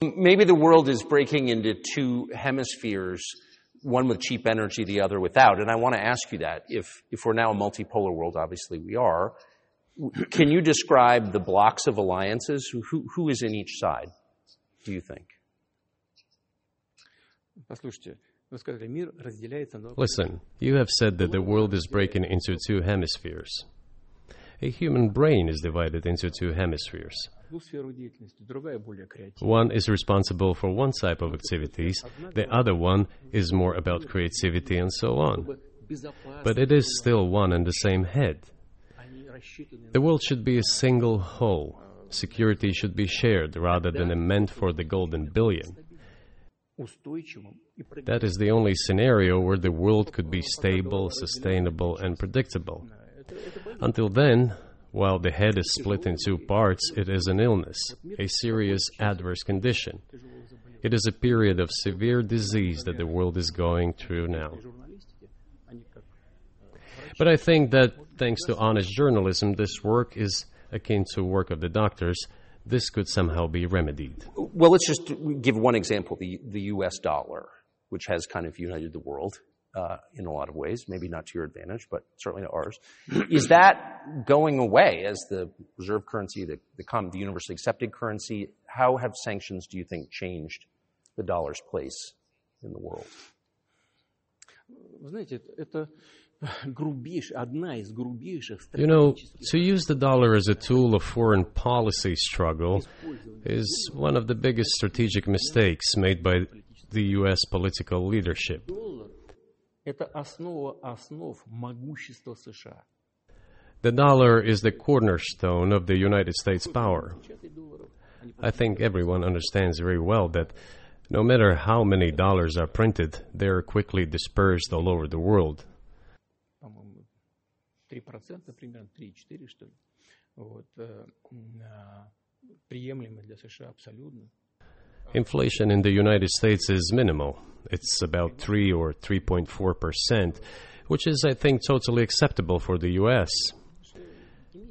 Maybe the world is breaking into two hemispheres, one with cheap energy, the other without. And I want to ask you that. If, if we're now a multipolar world, obviously we are, can you describe the blocks of alliances? Who, who is in each side, do you think? Listen, you have said that the world is breaking into two hemispheres. A human brain is divided into two hemispheres. One is responsible for one type of activities, the other one is more about creativity and so on. But it is still one and the same head. The world should be a single whole. Security should be shared rather than meant for the golden billion. That is the only scenario where the world could be stable, sustainable, and predictable. Until then, while the head is split in two parts, it is an illness, a serious adverse condition. It is a period of severe disease that the world is going through now. But I think that thanks to honest journalism, this work is akin to work of the doctors. This could somehow be remedied. Well, let's just give one example the, the US dollar, which has kind of united the world Uh, in a lot of ways, maybe not to your advantage, but certainly to ours. Is that going away as the reserve currency, the, the, the universally accepted currency? How have sanctions, do you think, changed the dollar's place in the world? You know, to use the dollar as a tool of foreign policy struggle is one of the biggest strategic mistakes made by the US political leadership. The dollar is the cornerstone of the United States power. I think everyone understands very well that no matter how many dollars are printed, they are quickly dispersed all over the world. Inflation in the United States is minimal. It's about 3 or 3.4%, which is, I think, totally acceptable for the US.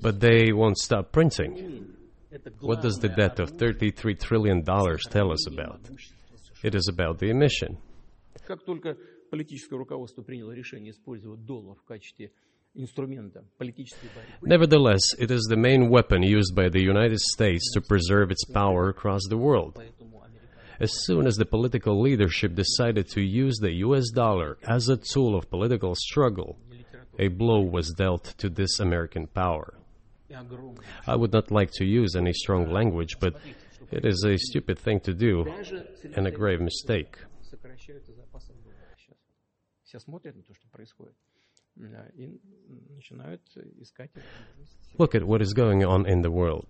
But they won't stop printing. What does the debt of $33 trillion tell us about? It is about the emission. Nevertheless, it is the main weapon used by the United States to preserve its power across the world. As soon as the political leadership decided to use the US dollar as a tool of political struggle, a blow was dealt to this American power. I would not like to use any strong language, but it is a stupid thing to do and a grave mistake. Look at what is going on in the world.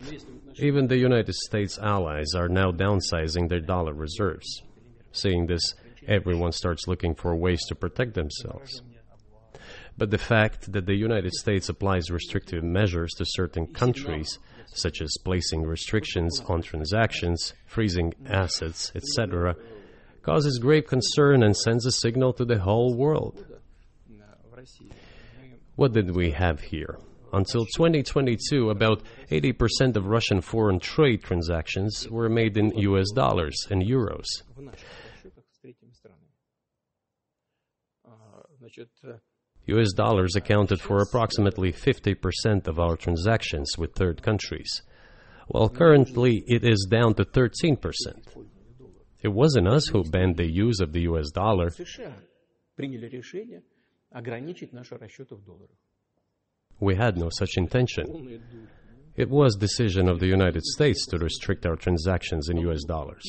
Even the United States allies are now downsizing their dollar reserves. Seeing this, everyone starts looking for ways to protect themselves. But the fact that the United States applies restrictive measures to certain countries, such as placing restrictions on transactions, freezing assets, etc., causes grave concern and sends a signal to the whole world. What did we have here? Until 2022, about 80% of Russian foreign trade transactions were made in US dollars and euros. US dollars accounted for approximately 50% of our transactions with third countries, while currently it is down to 13%. It wasn't us who banned the use of the US dollar We had no such intention. It was decision of the United States to restrict our transactions in US dollars.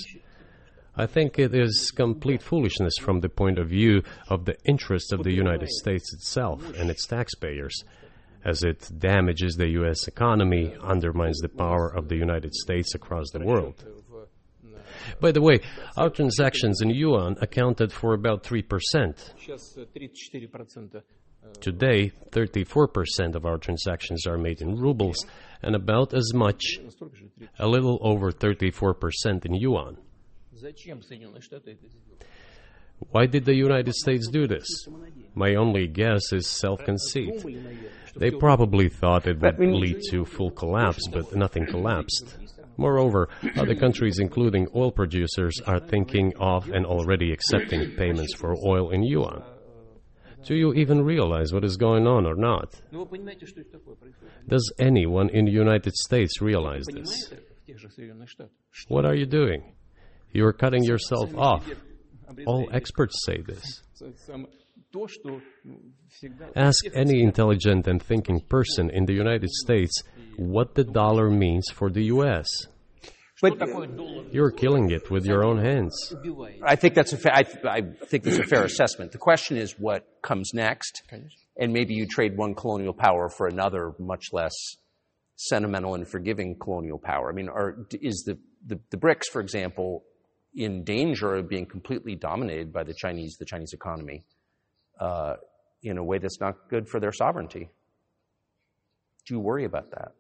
I think it is complete foolishness from the point of view of the interests of the United States itself and its taxpayers, as it damages the US economy, undermines the power of the United States across the world. By the way, our transactions in yuan accounted for about 3%. Today, 34% of our transactions are made in rubles and about as much, a little over 34% in yuan. Why did the United States do this? My only guess is self conceit. They probably thought it would lead to full collapse, but nothing collapsed. Moreover, other countries, including oil producers, are thinking of and already accepting payments for oil in yuan. Do you even realize what is going on or not? Does anyone in the United States realize this? What are you doing? You are cutting yourself off. All experts say this. Ask any intelligent and thinking person in the United States what the dollar means for the US. But You're killing it with your own hands. I think that's a fa- I, I think that's a fair assessment. The question is what comes next, and maybe you trade one colonial power for another, much less sentimental and forgiving colonial power. I mean, are, is the, the the BRICS, for example, in danger of being completely dominated by the Chinese, the Chinese economy, uh, in a way that's not good for their sovereignty? Do you worry about that?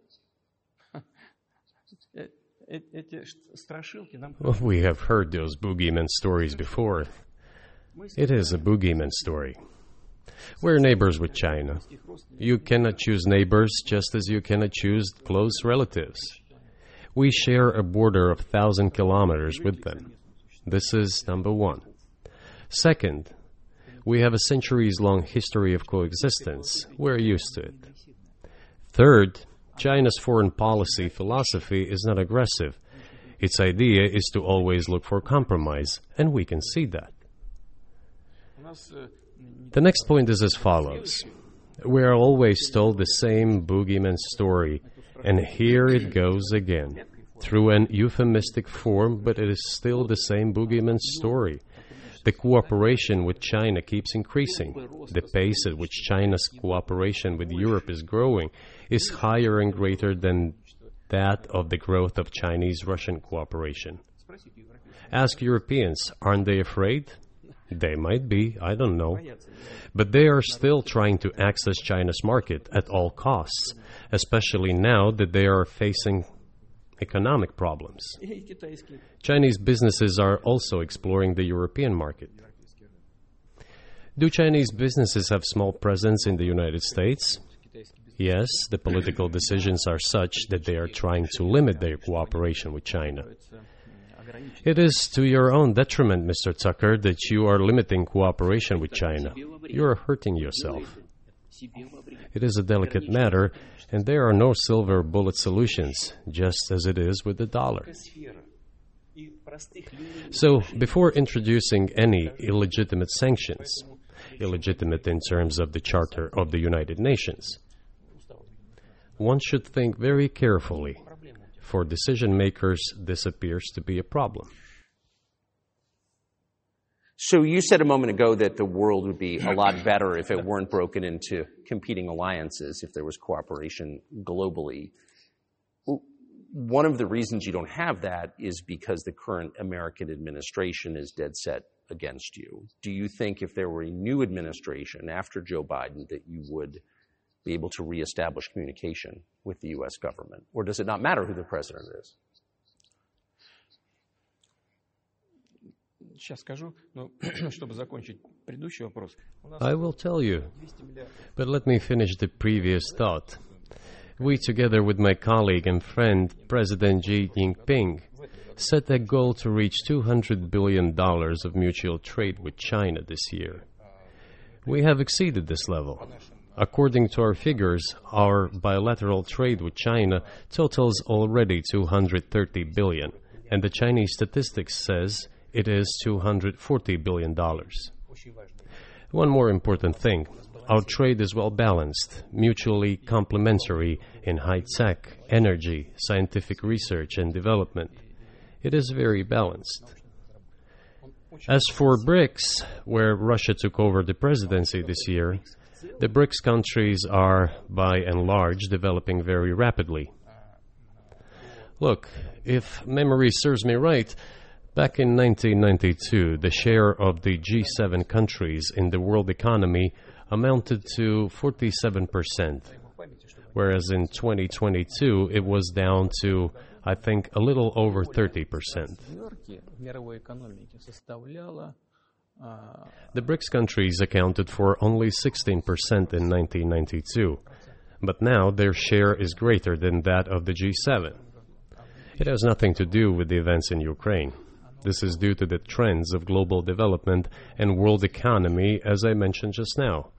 We have heard those boogeyman stories before. It is a boogeyman story. We're neighbors with China. You cannot choose neighbors just as you cannot choose close relatives. We share a border of thousand kilometers with them. This is number one. Second, we have a centuries long history of coexistence. We're used to it. Third, China's foreign policy philosophy is not aggressive. Its idea is to always look for compromise, and we can see that. The next point is as follows. We are always told the same boogeyman story, and here it goes again. Through an euphemistic form, but it is still the same boogeyman story. The cooperation with China keeps increasing. The pace at which China's cooperation with Europe is growing is higher and greater than that of the growth of Chinese Russian cooperation. Ask Europeans, aren't they afraid? They might be, I don't know. But they are still trying to access China's market at all costs, especially now that they are facing economic problems. Chinese businesses are also exploring the European market. Do Chinese businesses have small presence in the United States? Yes, the political decisions are such that they are trying to limit their cooperation with China. It is to your own detriment, Mr. Tucker, that you are limiting cooperation with China. You are hurting yourself. It is a delicate matter, and there are no silver bullet solutions, just as it is with the dollar. So, before introducing any illegitimate sanctions, illegitimate in terms of the Charter of the United Nations, one should think very carefully. For decision makers, this appears to be a problem. So you said a moment ago that the world would be a lot better if it weren't broken into competing alliances, if there was cooperation globally. One of the reasons you don't have that is because the current American administration is dead set against you. Do you think if there were a new administration after Joe Biden that you would be able to reestablish communication with the U.S. government? Or does it not matter who the president is? I will tell you. But let me finish the previous thought. We, together with my colleague and friend, President Xi Jinping, set a goal to reach $200 billion of mutual trade with China this year. We have exceeded this level. According to our figures, our bilateral trade with China totals already 230 billion, and the Chinese statistics says it is 240 billion dollars. One more important thing. Our trade is well balanced, mutually complementary in high tech, energy, scientific research and development. It is very balanced. As for BRICS, where Russia took over the presidency this year, the BRICS countries are, by and large, developing very rapidly. Look, if memory serves me right, Back in 1992, the share of the G7 countries in the world economy amounted to 47%, whereas in 2022 it was down to, I think, a little over 30%. The BRICS countries accounted for only 16% in 1992, but now their share is greater than that of the G7. It has nothing to do with the events in Ukraine. This is due to the trends of global development and world economy, as I mentioned just now.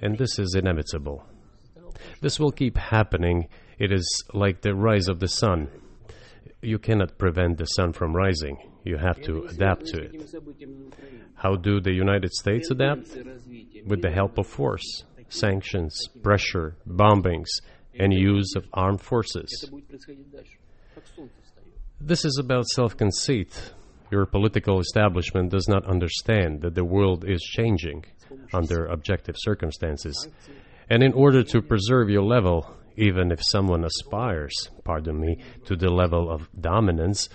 And this is inevitable. This will keep happening. It is like the rise of the sun. You cannot prevent the sun from rising. You have to adapt to it. How do the United States adapt? With the help of force, sanctions, pressure, bombings, and use of armed forces. This is about self conceit. Your political establishment does not understand that the world is changing under objective circumstances. And in order to preserve your level, even if someone aspires, pardon me, to the level of dominance,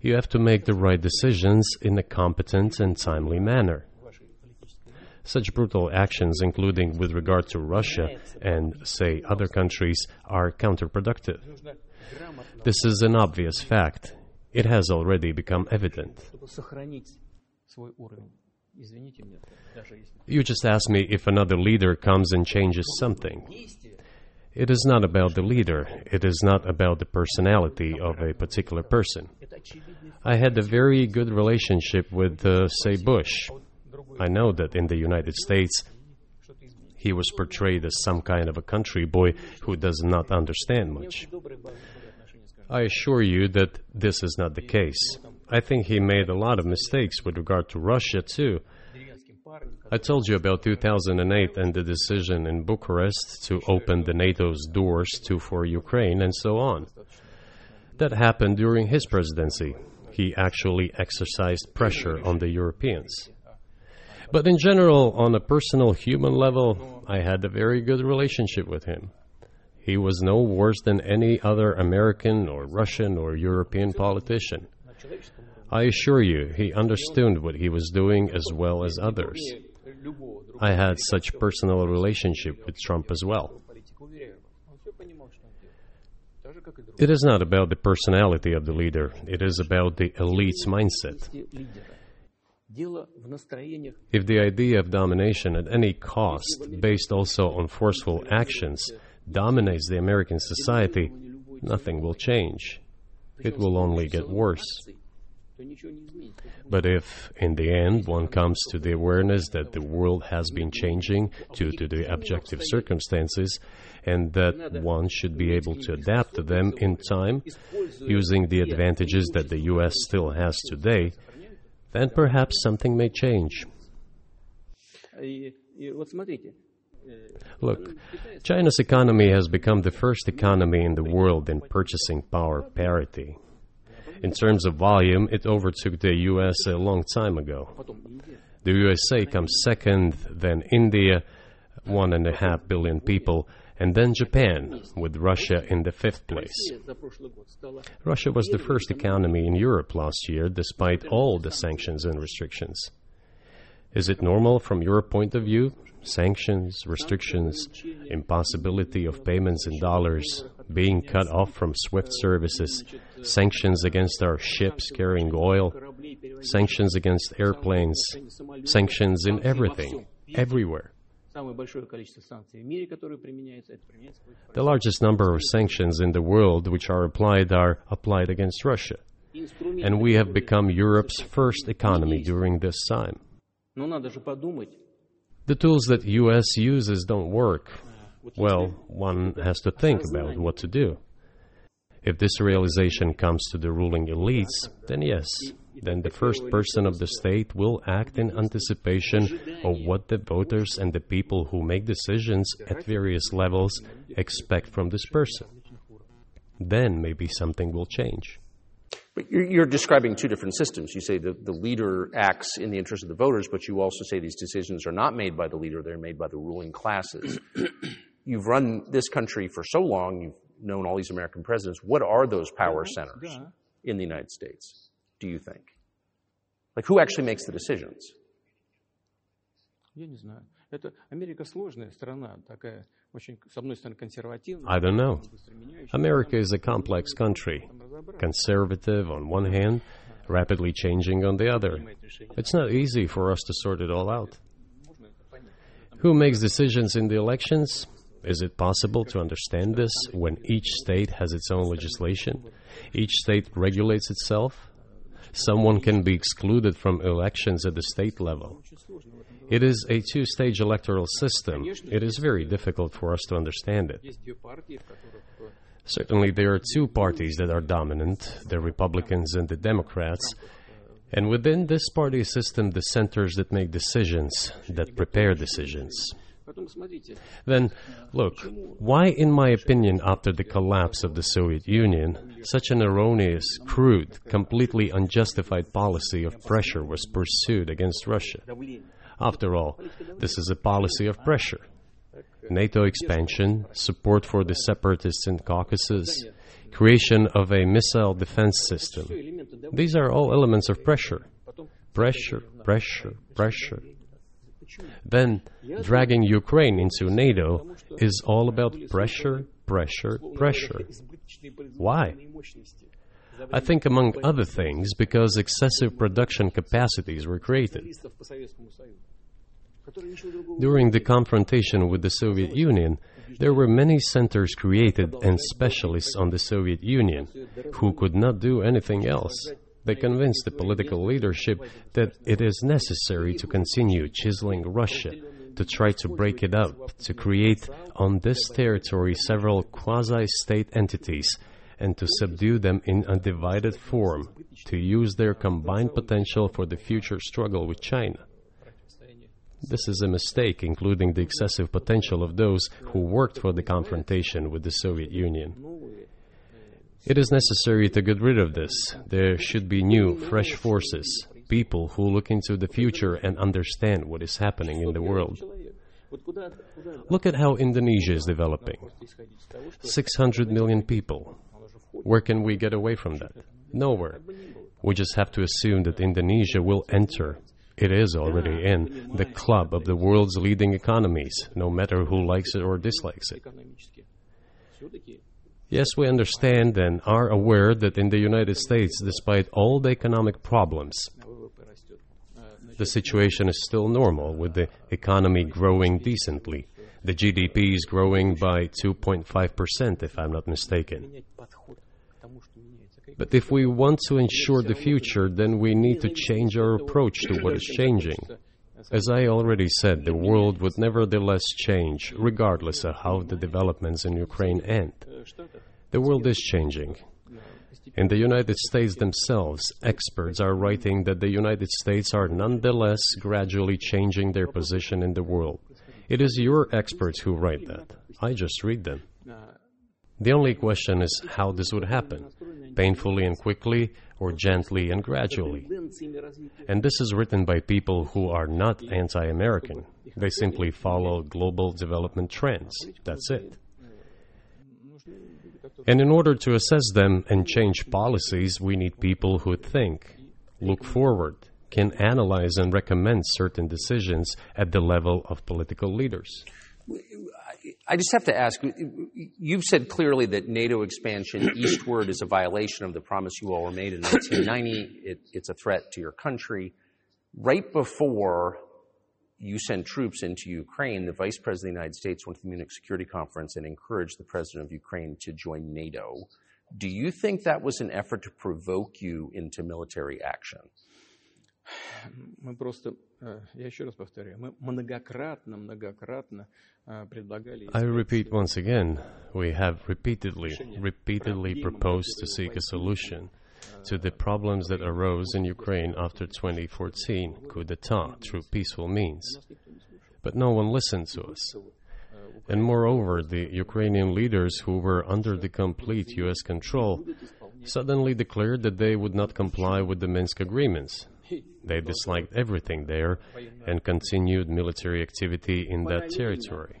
you have to make the right decisions in a competent and timely manner. Such brutal actions, including with regard to Russia and, say, other countries, are counterproductive. This is an obvious fact. It has already become evident. You just asked me if another leader comes and changes something. It is not about the leader, it is not about the personality of a particular person. I had a very good relationship with, uh, say, Bush. I know that in the United States, he was portrayed as some kind of a country boy who does not understand much. I assure you that this is not the case. I think he made a lot of mistakes with regard to Russia, too. I told you about 2008 and the decision in Bucharest to open the NATO's doors to for Ukraine and so on. That happened during his presidency. He actually exercised pressure on the Europeans. But in general, on a personal human level, I had a very good relationship with him. He was no worse than any other American or Russian or European politician. I assure you, he understood what he was doing as well as others. I had such personal relationship with Trump as well. It is not about the personality of the leader, it is about the elite's mindset. If the idea of domination at any cost, based also on forceful actions, dominates the American society, nothing will change. It will only get worse. But if, in the end, one comes to the awareness that the world has been changing due to the objective circumstances, and that one should be able to adapt to them in time, using the advantages that the U.S. still has today, then perhaps something may change. Look, China's economy has become the first economy in the world in purchasing power parity. In terms of volume, it overtook the US a long time ago. The USA comes second, then India, one and a half billion people, and then Japan, with Russia in the fifth place. Russia was the first economy in Europe last year, despite all the sanctions and restrictions. Is it normal from your point of view? Sanctions, restrictions, impossibility of payments in dollars, being cut off from SWIFT services, sanctions against our ships carrying oil, sanctions against airplanes, sanctions in everything, everywhere. The largest number of sanctions in the world which are applied are applied against Russia. And we have become Europe's first economy during this time. The tools that US uses don't work. Well, one has to think about what to do. If this realization comes to the ruling elites, then yes, then the first person of the state will act in anticipation of what the voters and the people who make decisions at various levels expect from this person. Then maybe something will change. But you're, you're, describing two different systems. You say the, the leader acts in the interest of the voters, but you also say these decisions are not made by the leader, they're made by the ruling classes. you've run this country for so long, you've known all these American presidents. What are those power centers in the United States, do you think? Like, who actually makes the decisions? I don't know. America is a complex country, conservative on one hand, rapidly changing on the other. It's not easy for us to sort it all out. Who makes decisions in the elections? Is it possible to understand this when each state has its own legislation? Each state regulates itself? Someone can be excluded from elections at the state level. It is a two stage electoral system. It is very difficult for us to understand it. Certainly, there are two parties that are dominant the Republicans and the Democrats. And within this party system, the centers that make decisions, that prepare decisions. Then, look, why, in my opinion, after the collapse of the Soviet Union, such an erroneous, crude, completely unjustified policy of pressure was pursued against Russia? After all, this is a policy of pressure. NATO expansion, support for the separatists in Caucasus, creation of a missile defense system. These are all elements of pressure. Pressure, pressure, pressure. Then, dragging Ukraine into NATO is all about pressure, pressure, pressure. Why? I think, among other things, because excessive production capacities were created. During the confrontation with the Soviet Union, there were many centers created and specialists on the Soviet Union who could not do anything else. They convinced the political leadership that it is necessary to continue chiseling Russia, to try to break it up, to create on this territory several quasi state entities, and to subdue them in a divided form, to use their combined potential for the future struggle with China. This is a mistake, including the excessive potential of those who worked for the confrontation with the Soviet Union. It is necessary to get rid of this. There should be new, fresh forces, people who look into the future and understand what is happening in the world. Look at how Indonesia is developing 600 million people. Where can we get away from that? Nowhere. We just have to assume that Indonesia will enter it is already in the club of the world's leading economies, no matter who likes it or dislikes it. Yes, we understand and are aware that in the United States, despite all the economic problems, the situation is still normal, with the economy growing decently. The GDP is growing by 2.5%, if I'm not mistaken. But if we want to ensure the future, then we need to change our approach to what is changing. As I already said, the world would nevertheless change, regardless of how the developments in Ukraine end. The world is changing. In the United States themselves, experts are writing that the United States are nonetheless gradually changing their position in the world. It is your experts who write that. I just read them. The only question is how this would happen painfully and quickly, or gently and gradually. And this is written by people who are not anti American. They simply follow global development trends. That's it. And in order to assess them and change policies, we need people who think, look forward, can analyze and recommend certain decisions at the level of political leaders. I just have to ask you've said clearly that NATO expansion eastward is a violation of the promise you all were made in 1990. It, it's a threat to your country. Right before you sent troops into Ukraine, the Vice President of the United States went to the Munich Security Conference and encouraged the President of Ukraine to join NATO. Do you think that was an effort to provoke you into military action? Мы просто, я еще раз повторяю, мы многократно, многократно предлагали... I repeat once again, we have repeatedly, repeatedly proposed to seek a solution to the problems that arose in Ukraine after 2014 coup d'etat through peaceful means. But no one listened to us. And moreover, the Ukrainian leaders who were under the complete U.S. control suddenly declared that they would not comply with the Minsk agreements they disliked everything there and continued military activity in that territory.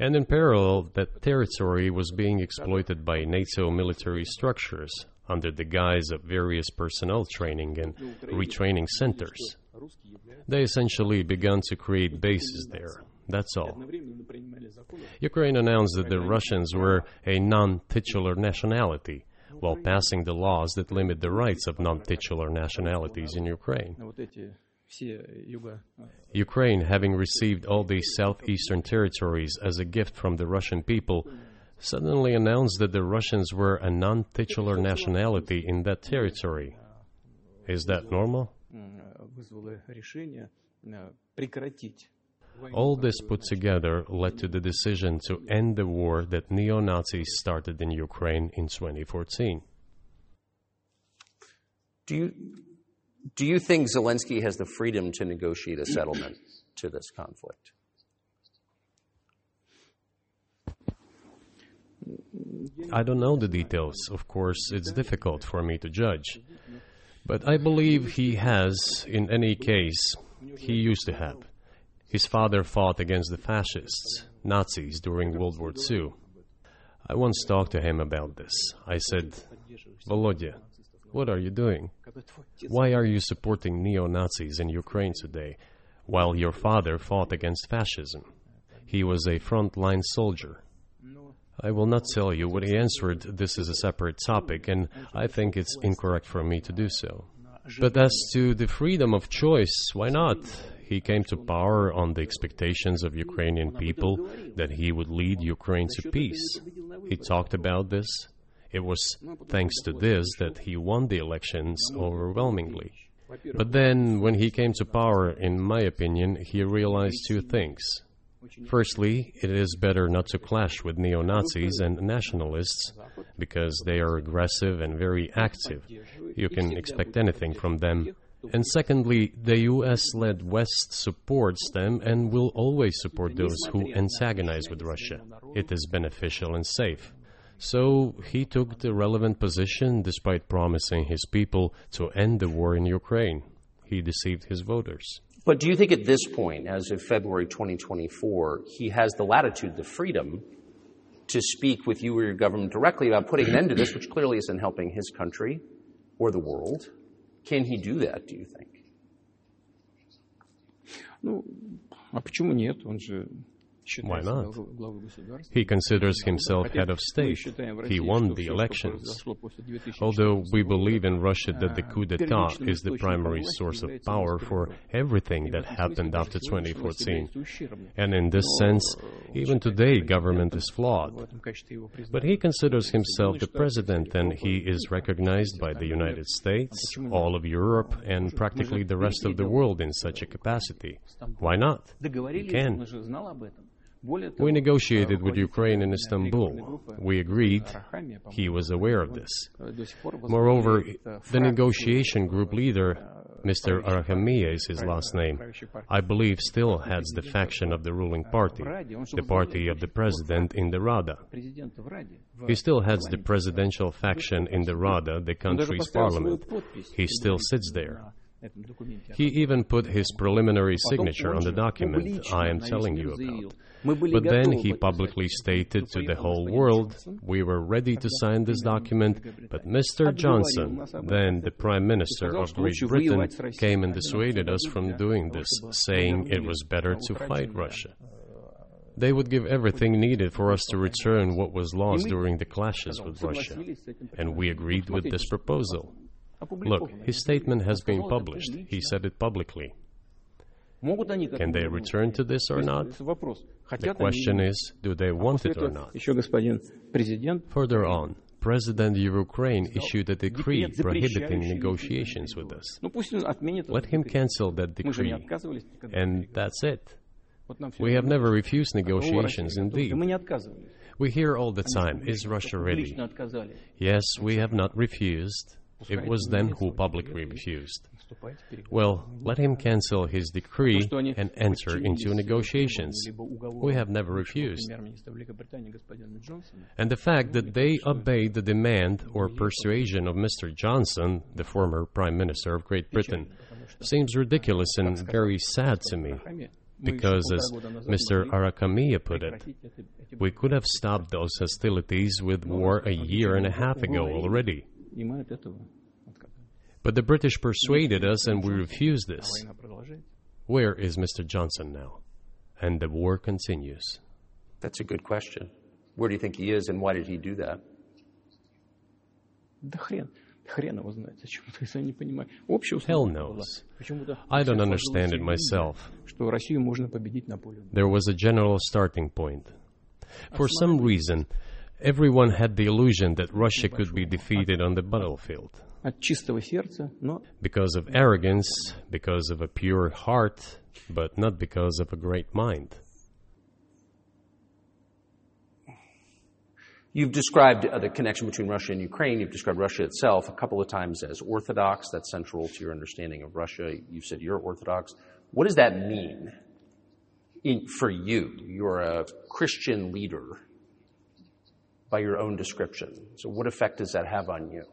And in parallel, that territory was being exploited by NATO military structures under the guise of various personnel training and retraining centers. They essentially began to create bases there. That's all. Ukraine announced that the Russians were a non titular nationality while passing the laws that limit the rights of non titular nationalities in Ukraine. Ukraine, having received all these southeastern territories as a gift from the Russian people, suddenly announced that the Russians were a non titular nationality in that territory. Is that normal? All this put together led to the decision to end the war that neo Nazis started in Ukraine in 2014. Do you, do you think Zelensky has the freedom to negotiate a settlement to this conflict? I don't know the details. Of course, it's difficult for me to judge. But I believe he has, in any case, he used to have. His father fought against the fascists, Nazis, during World War II. I once talked to him about this. I said, Volodya, what are you doing? Why are you supporting neo Nazis in Ukraine today while your father fought against fascism? He was a frontline soldier. I will not tell you what he answered. This is a separate topic, and I think it's incorrect for me to do so. But as to the freedom of choice, why not? He came to power on the expectations of Ukrainian people that he would lead Ukraine to peace. He talked about this. It was thanks to this that he won the elections overwhelmingly. But then, when he came to power, in my opinion, he realized two things. Firstly, it is better not to clash with neo Nazis and nationalists because they are aggressive and very active. You can expect anything from them. And secondly, the US led West supports them and will always support those who antagonize with Russia. It is beneficial and safe. So he took the relevant position despite promising his people to end the war in Ukraine. He deceived his voters. But do you think at this point, as of February 2024, he has the latitude, the freedom to speak with you or your government directly about putting an end to this, which clearly isn't helping his country or the world? Can he do that, do you think? Ну, а почему нет? Он же why not? He considers himself head of state. He won the elections. Although we believe in Russia that the coup d'etat is the primary source of power for everything that happened after 2014. And in this sense, even today, government is flawed. But he considers himself the president and he is recognized by the United States, all of Europe, and practically the rest of the world in such a capacity. Why not? Can. We negotiated with Ukraine in Istanbul. We agreed. He was aware of this. Moreover, the negotiation group leader, Mr. Arakhamia is his last name, I believe still heads the faction of the ruling party, the party of the president in the Rada. He still heads the presidential faction in the Rada, the country's parliament. He still sits there. He even put his preliminary signature on the document I am telling you about. But then he publicly stated to the whole world, we were ready to sign this document, but Mr. Johnson, then the Prime Minister of Great Britain, came and dissuaded us from doing this, saying it was better to fight Russia. They would give everything needed for us to return what was lost during the clashes with Russia, and we agreed with this proposal. Look, his statement has been published. He said it publicly. Can they return to this or not? The question is, do they want it or not? Further on, President Ukraine issued a decree prohibiting negotiations with us. Let him cancel that decree, and that's it. We have never refused negotiations, indeed. We hear all the time, is Russia ready? Yes, we have not refused. It was them who publicly refused. Well, let him cancel his decree and enter into negotiations. We have never refused. And the fact that they obeyed the demand or persuasion of Mr. Johnson, the former Prime Minister of Great Britain, seems ridiculous and very sad to me. Because, as Mr. Arakhamia put it, we could have stopped those hostilities with war a year and a half ago already. И мы от этого отказались. But the British persuaded us and we refused this. Война продолжается. Where is Mr. Johnson now? And the war continues. That's a good question. Where do you think he is, and why did he do that? Да хрен. Хрен его знает. Зачем это, если я не понимаю. Общая Hell установка была. knows. Почему-то I don't всем understand it сложилось myself. иллюзия, Что Россию можно победить на поле. боя. There was a general starting point. For some reason, Everyone had the illusion that Russia could be defeated on the battlefield. Because of arrogance, because of a pure heart, but not because of a great mind. You've described uh, the connection between Russia and Ukraine. You've described Russia itself a couple of times as orthodox. That's central to your understanding of Russia. You've said you're orthodox. What does that mean in, for you? You're a Christian leader by your own description. So, what effect does that have on you?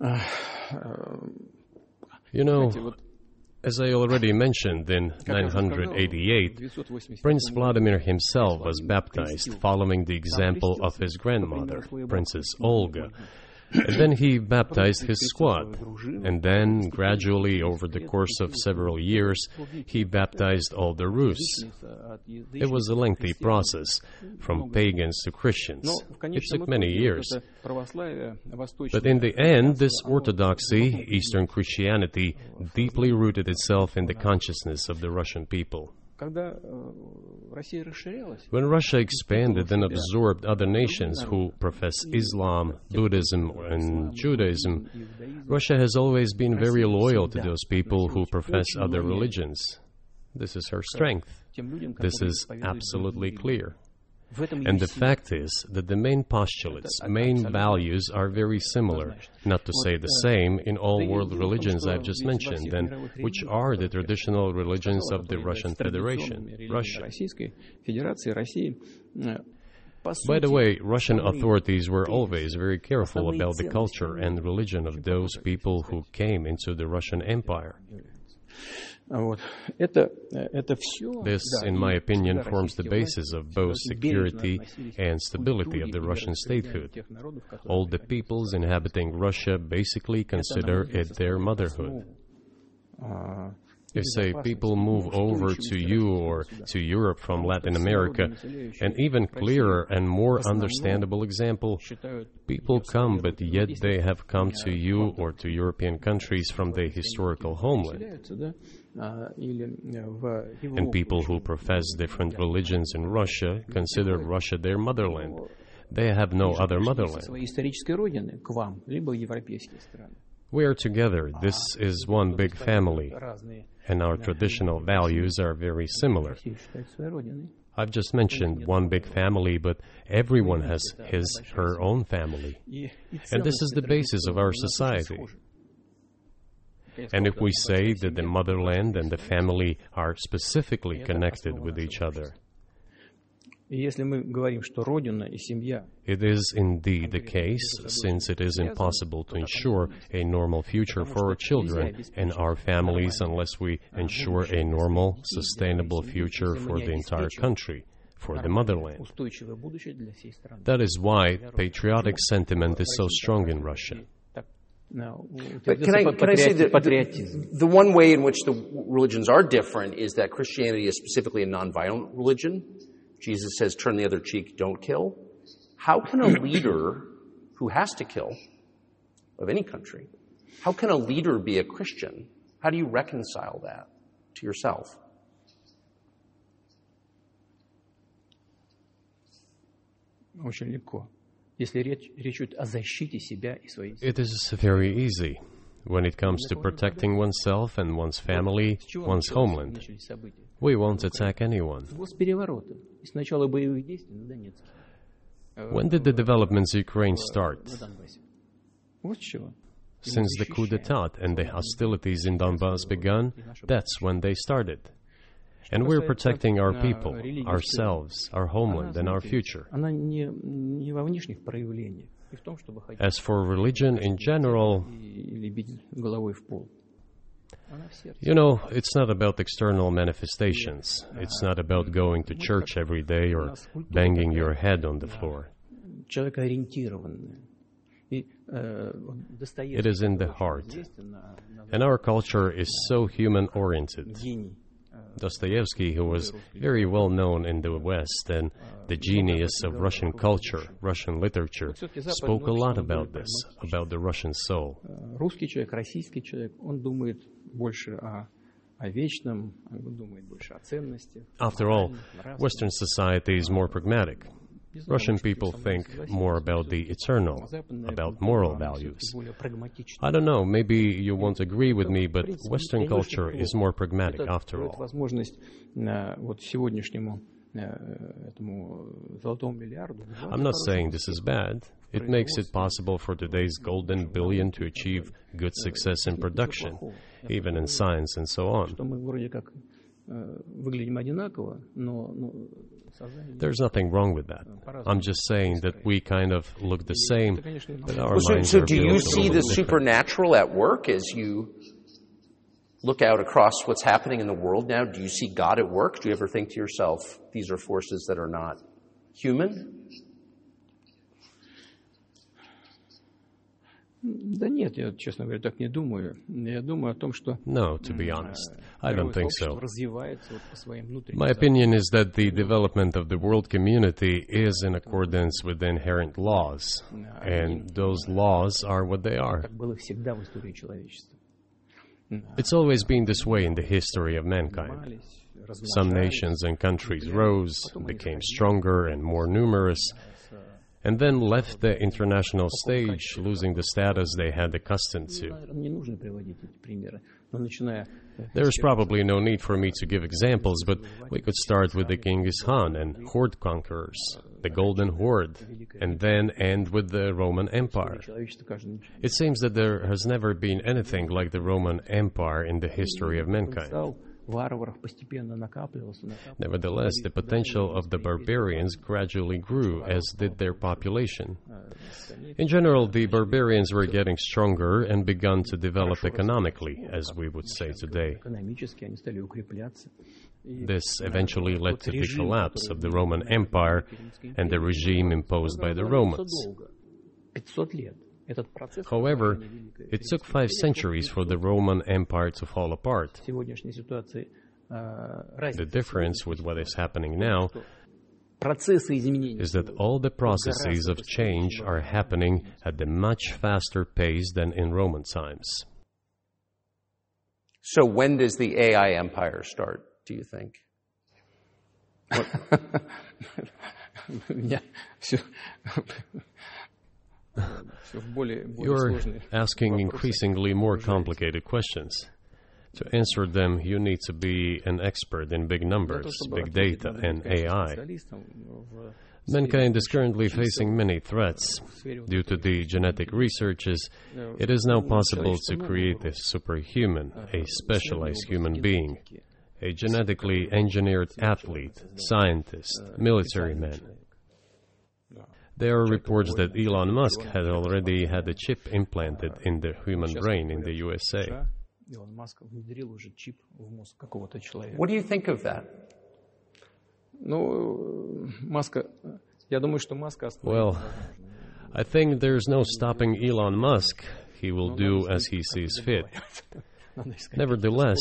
Uh, um, you know, as I already mentioned, in 988, Prince Vladimir himself was baptized following the example of his grandmother, Princess Olga then he baptized his squad. And then, gradually, over the course of several years, he baptized all the Rus. It was a lengthy process, from pagans to Christians. It took many years. But in the end, this orthodoxy, Eastern Christianity, deeply rooted itself in the consciousness of the Russian people. When Russia expanded and absorbed other nations who profess Islam, Buddhism, and Judaism, Russia has always been very loyal to those people who profess other religions. This is her strength. This is absolutely clear. And the fact is that the main postulates, main values are very similar, not to say the same, in all world religions I've just mentioned, and which are the traditional religions of the Russian Federation, Russia. By the way, Russian authorities were always very careful about the culture and religion of those people who came into the Russian Empire. This, in my opinion, forms the basis of both security and stability of the Russian statehood. All the peoples inhabiting Russia basically consider it their motherhood. If, say, people move over to you or to Europe from Latin America, an even clearer and more understandable example, people come, but yet they have come to you or to European countries from their historical homeland. And people who profess different religions in Russia consider Russia their motherland. They have no other motherland. We are together. This is one big family. And our traditional values are very similar. I've just mentioned one big family, but everyone has his, her own family. And this is the basis of our society. And if we say that the motherland and the family are specifically connected with each other, it is indeed the case, since it is impossible to ensure a normal future for our children and our families unless we ensure a normal, sustainable future for the entire country, for the motherland. That is why patriotic sentiment is so strong in Russia. Так, на- у- But can I, утвердился can I say патриоти- that патриотизм. the, the one way in which the religions are different is that Christianity is specifically a nonviolent religion. Jesus says, turn the other cheek, don't kill. How can a leader who has to kill, of any country, how can a leader be a Christian? How do you reconcile that to yourself? Очень легко. Если речь, речь идет о защите себя и своей семьи. It is very easy when it comes to protecting oneself and one's family, С чего one's началось- homeland. начались события? We won't attack anyone. С переворота. И с начала боевых действий на Донецке. When did the developments in Ukraine На start? Донбассе. Вот с чего. Since the coup d'etat and the hostilities in Donbass began, that's when they started. And we're protecting our people, ourselves, our homeland, and our future. As for religion in general, you know, it's not about external manifestations. It's not about going to church every day or banging your head on the floor. It is in the heart. And our culture is so human oriented. Dostoevsky, who was very well known in the West and the genius of Russian culture, Russian literature, spoke a lot about this, about the Russian soul. After all, Western society is more pragmatic. Russian people think more about the eternal, about moral values. I don't know, maybe you won't agree with me, but Western culture is more pragmatic after all. I'm not saying this is bad. It makes it possible for today's golden billion to achieve good success in production, even in science and so on. There's nothing wrong with that. I'm just saying that we kind of look the same, but our well, so, minds so do you see the different. supernatural at work as you look out across what's happening in the world now? Do you see God at work? Do you ever think to yourself, these are forces that are not human? Да нет, я, честно говоря, так не думаю. Я думаю о том, что No, to be honest, I don't мировое think сообщество so. развивается вот по своим внутренним My opinion is that the development of the world community is in accordance with the inherent laws, and those laws are what they are. как было всегда в истории человечества. It's always been this way in the history of mankind. Мались, Some размножались, nations and countries rose, became stronger and more numerous, and then left the international stage, losing the status they had accustomed to. There is probably no need for me to give examples, but we could start with the Genghis Khan and horde conquerors, the Golden Horde, and then end with the Roman Empire. It seems that there has never been anything like the Roman Empire in the history of mankind. Nevertheless, the potential of the barbarians gradually grew, as did their population. In general, the barbarians were getting stronger and began to develop economically, as we would say today. This eventually led to the collapse of the Roman Empire and the regime imposed by the Romans. However, it took five centuries for the Roman Empire to fall apart. The difference with what is happening now is that all the processes of change are happening at a much faster pace than in Roman times. So, when does the AI empire start, do you think? You're asking increasingly more complicated questions. To answer them, you need to be an expert in big numbers, big data, and AI. Mankind is currently facing many threats. Due to the genetic researches, it is now possible to create a superhuman, a specialized human being, a genetically engineered athlete, scientist, military man, there are reports that Elon Musk has already had a chip implanted in the human brain in the USA. What do you think of that? Well, I think there's no stopping Elon Musk. He will do as he sees fit. Nevertheless,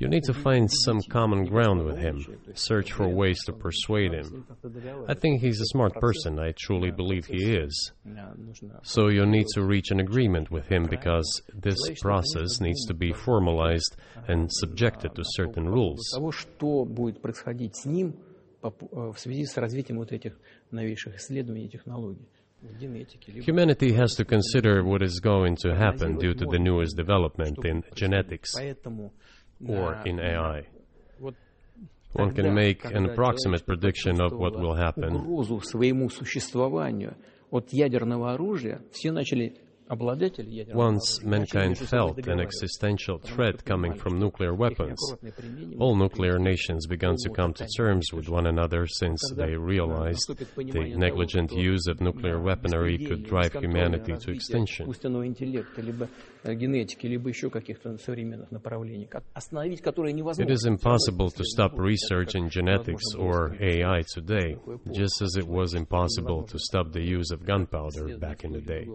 you need to find some common ground with him, search for ways to persuade him. как-то договариваться. I think he's a smart person. I truly believe he is. Э, Нужно So you need to reach an agreement with him because this process needs to be formalized and subjected to certain rules. того, что будет происходить с ним по- э, в связи с развитием вот этих новейших исследований и технологий в генетике, либо Humanity has to consider what is going to happen due to the newest development in genetics поэтому or in AI. One can make an approximate prediction of what will happen. Once mankind felt an existential threat coming from nuclear weapons, all nuclear nations began to come to terms with one another since they realized the negligent use of nuclear weaponry could drive humanity to extinction. искусственного интеллекта, либо э, генетики, либо еще каких-то современных направлений, ко- остановить которые It невозможно. is impossible to stop research in genetics or AI today, just as it was impossible to stop the use of gunpowder back in the day.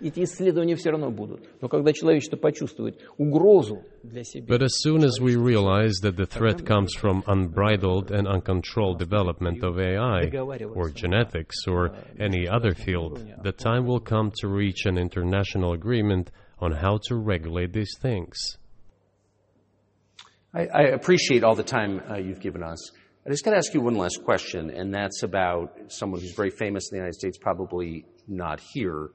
Эти Исследования все равно будут. Но когда человечество почувствует угрозу для себя... But as soon as we realize that the threat comes from unbridled and uncontrolled development of AI, or genetics, or any other field, the time will come to reach an international agreement on how to regulate these things. I, I appreciate all the time uh, you've given us. I just got to ask you one last question, and that's about someone who's very famous in the United States, probably not here.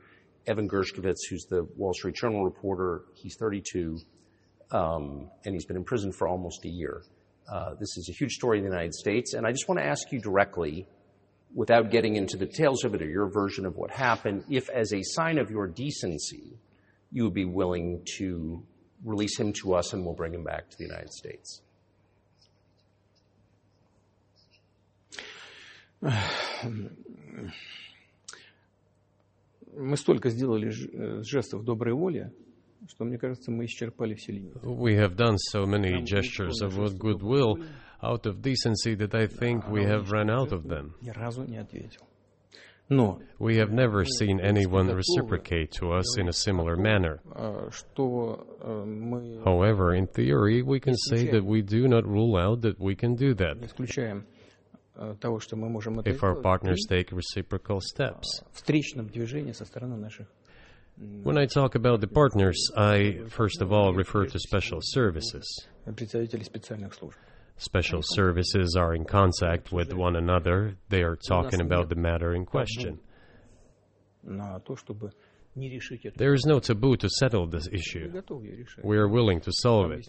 Evan Gershkovich, who's the Wall Street Journal reporter. He's 32, um, and he's been in prison for almost a year. Uh, this is a huge story in the United States, and I just want to ask you directly, without getting into the details of it or your version of what happened, if as a sign of your decency, you would be willing to release him to us and we'll bring him back to the United States. Мы столько сделали жестов доброй воли, что, мне кажется, мы исчерпали все лимиты. We have done so many gestures of goodwill out of decency that I think we have run out of them. Ни разу не ответил. Но we have never seen anyone reciprocate to us in a similar manner. However, in theory, we can say that we do not rule out that we can do that. If our partners take reciprocal steps. When I talk about the partners, I first of all refer to special services. Special services are in contact with one another. They are talking about the matter in question. There is no taboo to settle this issue. We are willing to solve it.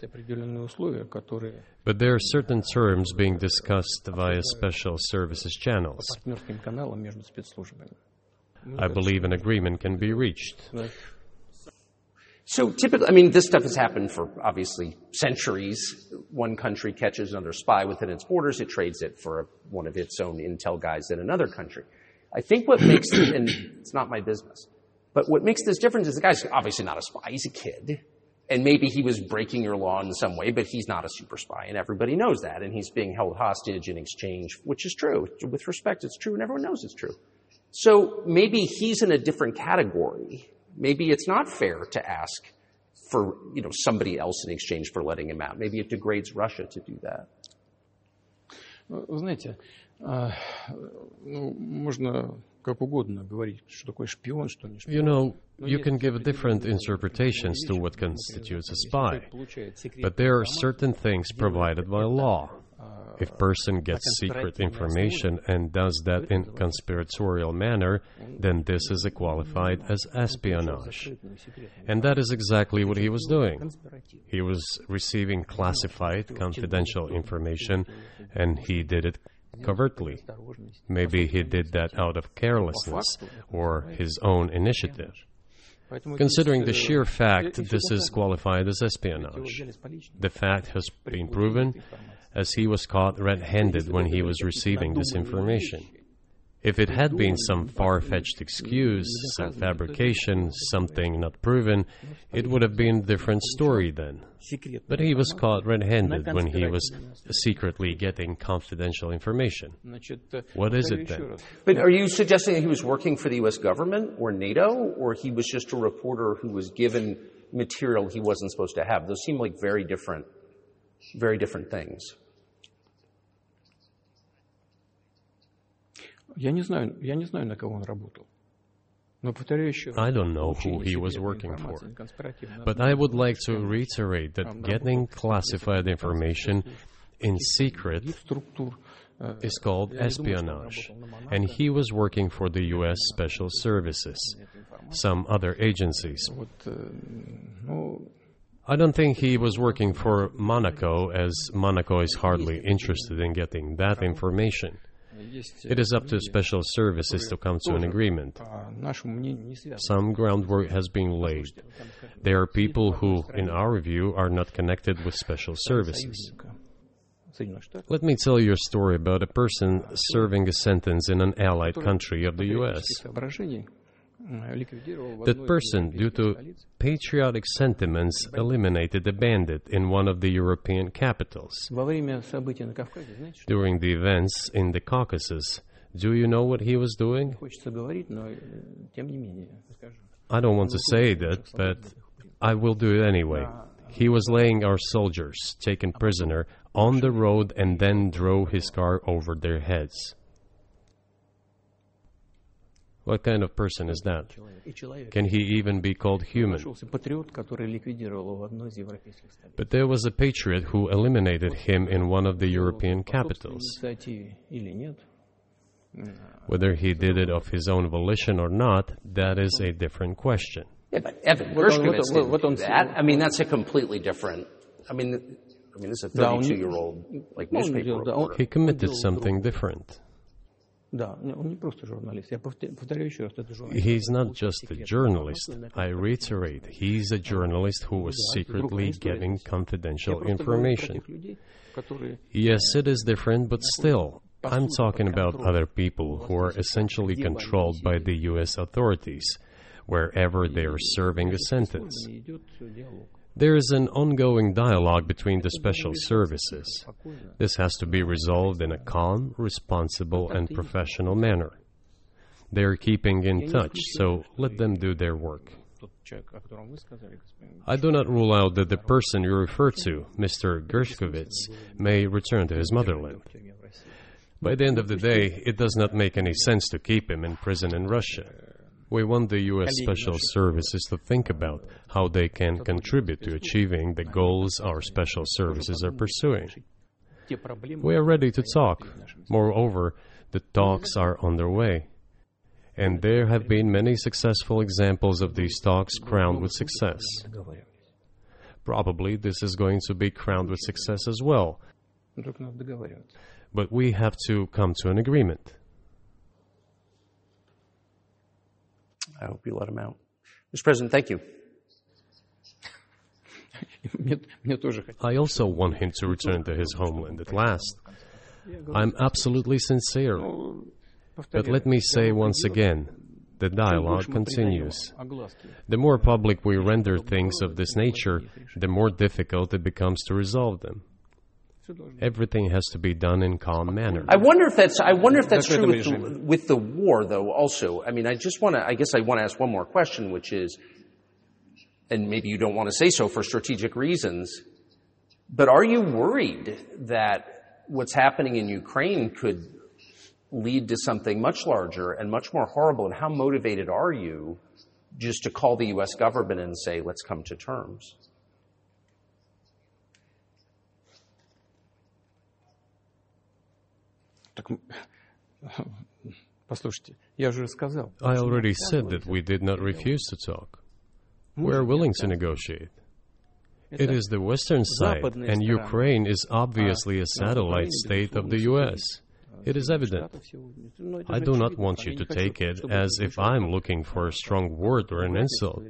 But there are certain terms being discussed via special services channels. I believe an agreement can be reached. So typically, I mean, this stuff has happened for obviously centuries. One country catches another spy within its borders, it trades it for one of its own intel guys in another country. I think what makes, and it's not my business, but what makes this difference is the guy's obviously not a spy, he's a kid. And maybe he was breaking your law in some way, but he's not a super spy, and everybody knows that. And he's being held hostage in exchange, which is true. With respect, it's true, and everyone knows it's true. So maybe he's in a different category maybe it's not fair to ask for you know somebody else in exchange for letting him out. Maybe it degrades Russia to do that. Вы знаете, ну, можно как угодно говорить, что такое шпион, что не шпион. You know, you can give different interpretations to what constitutes a spy, but there are certain things provided by law. if person gets secret information and does that in conspiratorial manner, then this is qualified as espionage. And that is exactly what he was doing. He was receiving classified, confidential information, and he did it covertly. Maybe he did that out of carelessness or his own initiative. Considering the sheer fact this is qualified as espionage, the fact has been proven as he was caught red handed when he was receiving this information. If it had been some far fetched excuse, some fabrication, something not proven, it would have been a different story then. But he was caught red handed when he was secretly getting confidential information. What is it then? But are you suggesting that he was working for the U.S. government or NATO, or he was just a reporter who was given material he wasn't supposed to have? Those seem like very different, very different things. Я не знаю, я не знаю, на кого он работал. I don't know who he was working for, but I would like to reiterate that getting classified information in secret is called espionage, and he was working for the U.S. Special Services, some other agencies. I don't think he was working for Monaco, as Monaco is hardly interested in getting that information. It is up to special services to come to an agreement. Some groundwork has been laid. There are people who, in our view, are not connected with special services. Let me tell you a story about a person serving a sentence in an allied country of the U.S. That person, due to patriotic sentiments, eliminated a bandit in one of the European capitals. During the events in the Caucasus, do you know what he was doing? I don't want to say that, but I will do it anyway. He was laying our soldiers, taken prisoner, on the road and then drove his car over their heads. What kind of person is that? Can he even be called human? But there was a patriot who eliminated him in one of the European capitals. Whether he did it of his own volition or not, that is a different question. Yeah, but Evan Gershkovich did that. I mean, that's a completely different. I mean, I mean, this is a 32-year-old like newspaper reporter. He committed something different. He's not just a journalist. I reiterate, he's a journalist who was secretly getting confidential information. Yes, it is different, but still, I'm talking about other people who are essentially controlled by the US authorities, wherever they are serving a sentence. There is an ongoing dialogue between the special services. This has to be resolved in a calm, responsible, and professional manner. They are keeping in touch, so let them do their work. I do not rule out that the person you refer to, Mr. Gershkovich, may return to his motherland. By the end of the day, it does not make any sense to keep him in prison in Russia. We want the U.S. Special Services to think about how they can contribute to achieving the goals our Special Services are pursuing. We are ready to talk. Moreover, the talks are underway. And there have been many successful examples of these talks crowned with success. Probably this is going to be crowned with success as well. But we have to come to an agreement. I hope you let them out. Mr. President, thank you. I also want him to return to his homeland at last. I'm absolutely sincere. But let me say once again, the dialogue continues. The more public we render things of this nature, the more difficult it becomes to resolve them everything has to be done in calm manner. I wonder if that's I wonder if that's, true with the, with the war though. Also, I mean, I just want to. I guess I want to ask one more question, which is, and maybe you don't want to say so for strategic reasons, but are you worried that what's happening in Ukraine could lead to something much larger and much more horrible? And how motivated are you just to call the U.S. government and say, let's come to terms? Так, м, послушайте, я же сказал. I already said that we did not refuse to talk. We are willing to negotiate. It is the Western side, and Ukraine is obviously a satellite state of the U.S. It is evident. I do not want you to take it as if I'm looking for a strong word or an insult,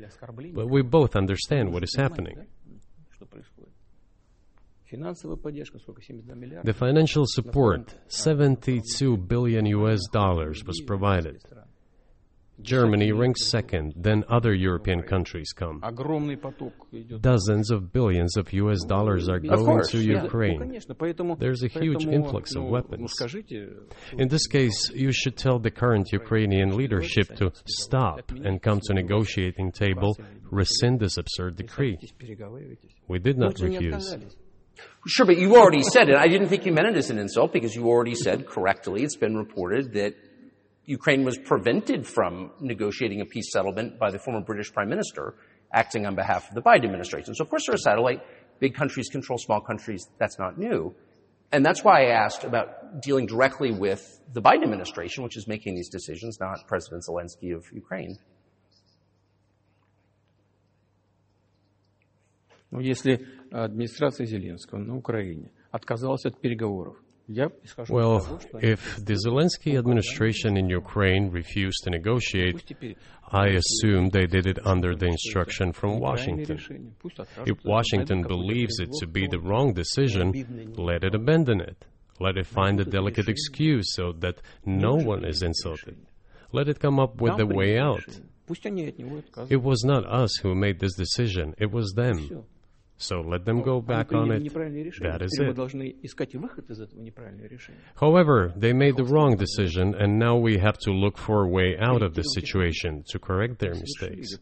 but we both understand what is happening. The financial support, 72 billion US dollars, was provided. Germany ranks second, then other European countries come. Dozens of billions of US dollars are going course, to Ukraine. Yeah. There's a huge influx of weapons. In this case, you should tell the current Ukrainian leadership to stop and come to negotiating table, rescind this absurd decree. We did not refuse. Sure, but you already said it. I didn't think you meant it as an insult because you already said correctly, it's been reported that Ukraine was prevented from negotiating a peace settlement by the former British Prime Minister acting on behalf of the Biden administration. So of course they're a satellite. Big countries control small countries. That's not new. And that's why I asked about dealing directly with the Biden administration, which is making these decisions, not President Zelensky of Ukraine. Ну, если администрация Зеленского на Украине отказалась от переговоров, я исхожу из Well, того, что они if the Zelensky administration in Ukraine refused to negotiate, пусть теперь I assume they did it under the instruction from правильное Washington. решение, пусть If откажутся, Washington найдут какое-то believes it to be the производство, wrong decision, let it abandon it. Let it find a delicate excuse so that no one is insulted. Let it come up with там a way принято out. решение. Пусть они от него отказываются. It was not us who made this decision, it was them. So let them go back on it. That is it. However, they made the wrong decision, and now we have to look for a way out of the situation to correct their mistakes.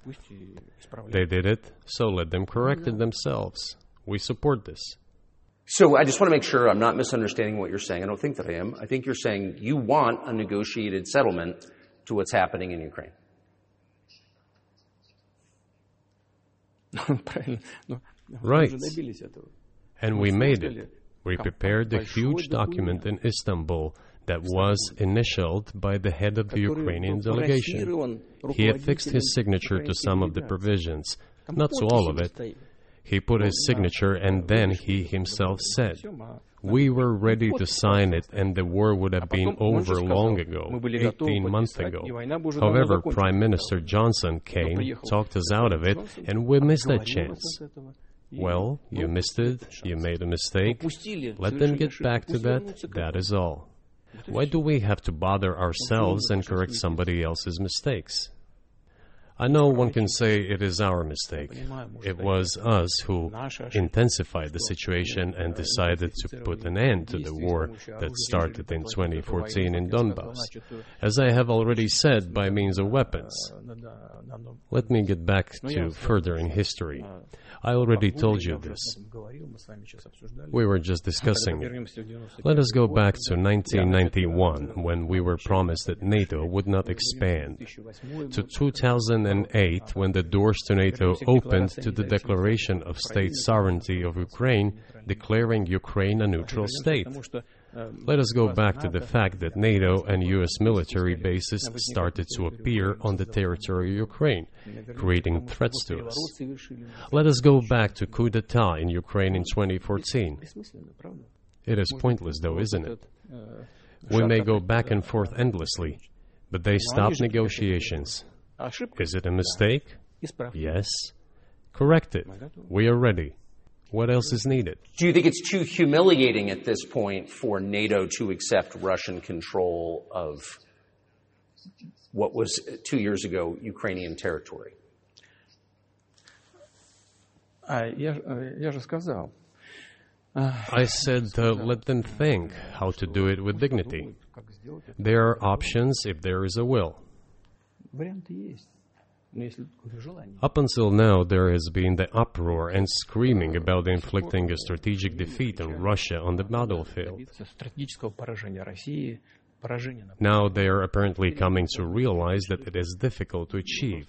They did it, so let them correct it themselves. We support this. So I just want to make sure I'm not misunderstanding what you're saying. I don't think that I am. I think you're saying you want a negotiated settlement to what's happening in Ukraine. Right. And we made it. We prepared a huge document in Istanbul that was initialed by the head of the Ukrainian delegation. He affixed his signature to some of the provisions, not to all of it. He put his signature and then he himself said, We were ready to sign it and the war would have been over long ago, 18 months ago. However, Prime Minister Johnson came, talked us out of it, and we missed that chance. Well, you missed it, you made a mistake. Let them get back to that, that is all. Why do we have to bother ourselves and correct somebody else's mistakes? I know one can say it is our mistake. It was us who intensified the situation and decided to put an end to the war that started in 2014 in Donbass. As I have already said, by means of weapons. Let me get back to further in history. I already told you this. We were just discussing it. Let us go back to 1991 when we were promised that NATO would not expand, to 2008 when the doors to NATO opened to the declaration of state sovereignty of Ukraine, declaring Ukraine a neutral state. Let us go back to the fact that NATO and US military bases started to appear on the territory of Ukraine, creating threats to us. Let us go back to coup d'etat in Ukraine in 2014. It is pointless, though, isn't it? We may go back and forth endlessly, but they stop negotiations. Is it a mistake? Yes. Correct it. We are ready. What else is needed? Do you think it's too humiliating at this point for NATO to accept Russian control of what was two years ago Ukrainian territory? I said, uh, let them think how to do it with dignity. There are options if there is a will. Up until now, there has been the uproar and screaming about inflicting a strategic defeat on Russia on the battlefield. Now they are apparently coming to realize that it is difficult to achieve,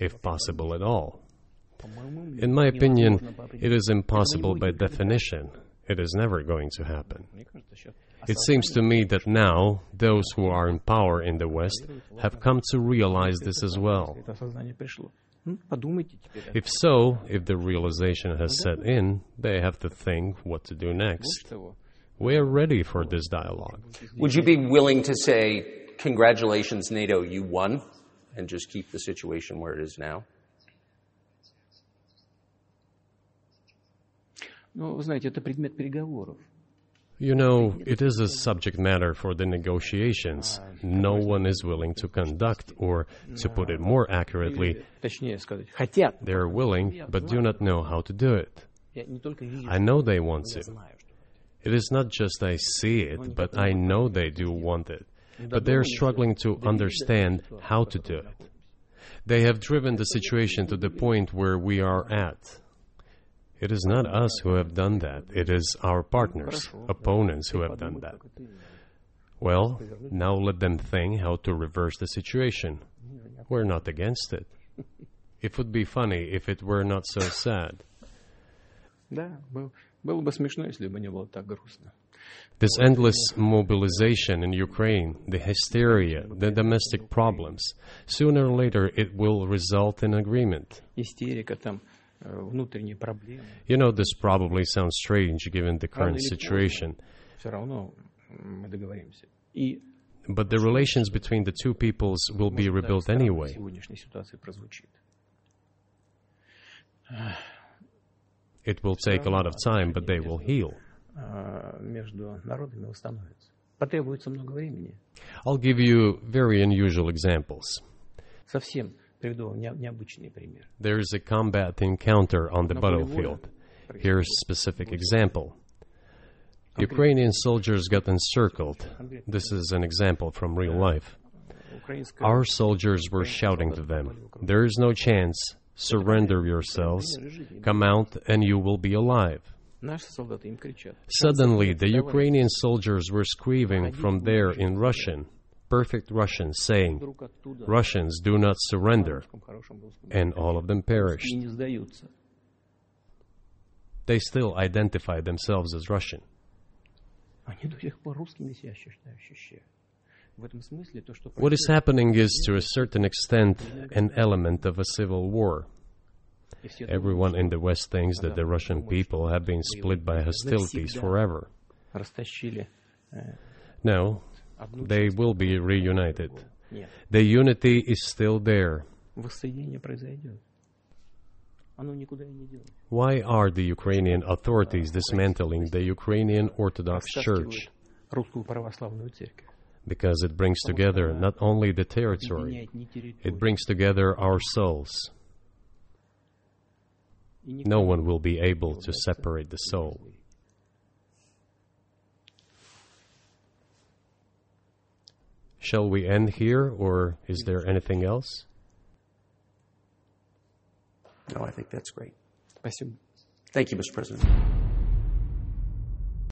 if possible at all. In my opinion, it is impossible by definition. It is never going to happen. мне кажется, сейчас It seems to me that now those who are in power in the West have come to realize this as well. это осознание пришло. Ну, подумайте теперь. If so, if the realization has set in, they have to think what to do next. Больше того, We are ready for this dialogue. Would you be willing to say, congratulations, NATO, you won, and just keep the situation where it is now? Ну, вы знаете, это предмет переговоров. You know, it is a subject matter for the negotiations. No one is willing to conduct, or to put it more accurately, they are willing but do not know how to do it. I know they want to. It is not just I see it, but I know they do want it. But they are struggling to understand how to do it. They have driven the situation to the point where we are at. It is not us who have done that, it is our partners, opponents who have done that. Well, now let them think how to reverse the situation. We're not against it. It would be funny if it were not so sad. This endless mobilization in Ukraine, the hysteria, the domestic problems, sooner or later it will result in agreement. You know, this probably sounds strange given the current situation. But the relations between the two peoples will be rebuilt anyway. It will take a lot of time, but they will heal. I'll give you very unusual examples Совсем приведу вам не- необычный пример. There is a combat encounter on the battlefield. Here's a specific example. Ukrainian soldiers got encircled. This is an example from real life. Украинская Our soldiers were shouting to them, There is no chance. Surrender yourselves. Come out and you will be alive. Наши солдаты им кричат. Suddenly, the Ukrainian soldiers were screaming from there in Russian, perfect Russian saying, Russians do not surrender, and all of them perished. They still identify themselves as Russian. What is happening is, to a certain extent, an element of a civil war. Everyone in the West thinks that the Russian people have been split by hostilities forever. No, they will be reunited. The unity is still there. Why are the Ukrainian authorities dismantling the Ukrainian Orthodox Church? Because it brings together not only the territory, it brings together our souls. No one will be able to separate the soul. Shall we end here, or is there anything else? No, I think that's great. Thank you, Mr. President.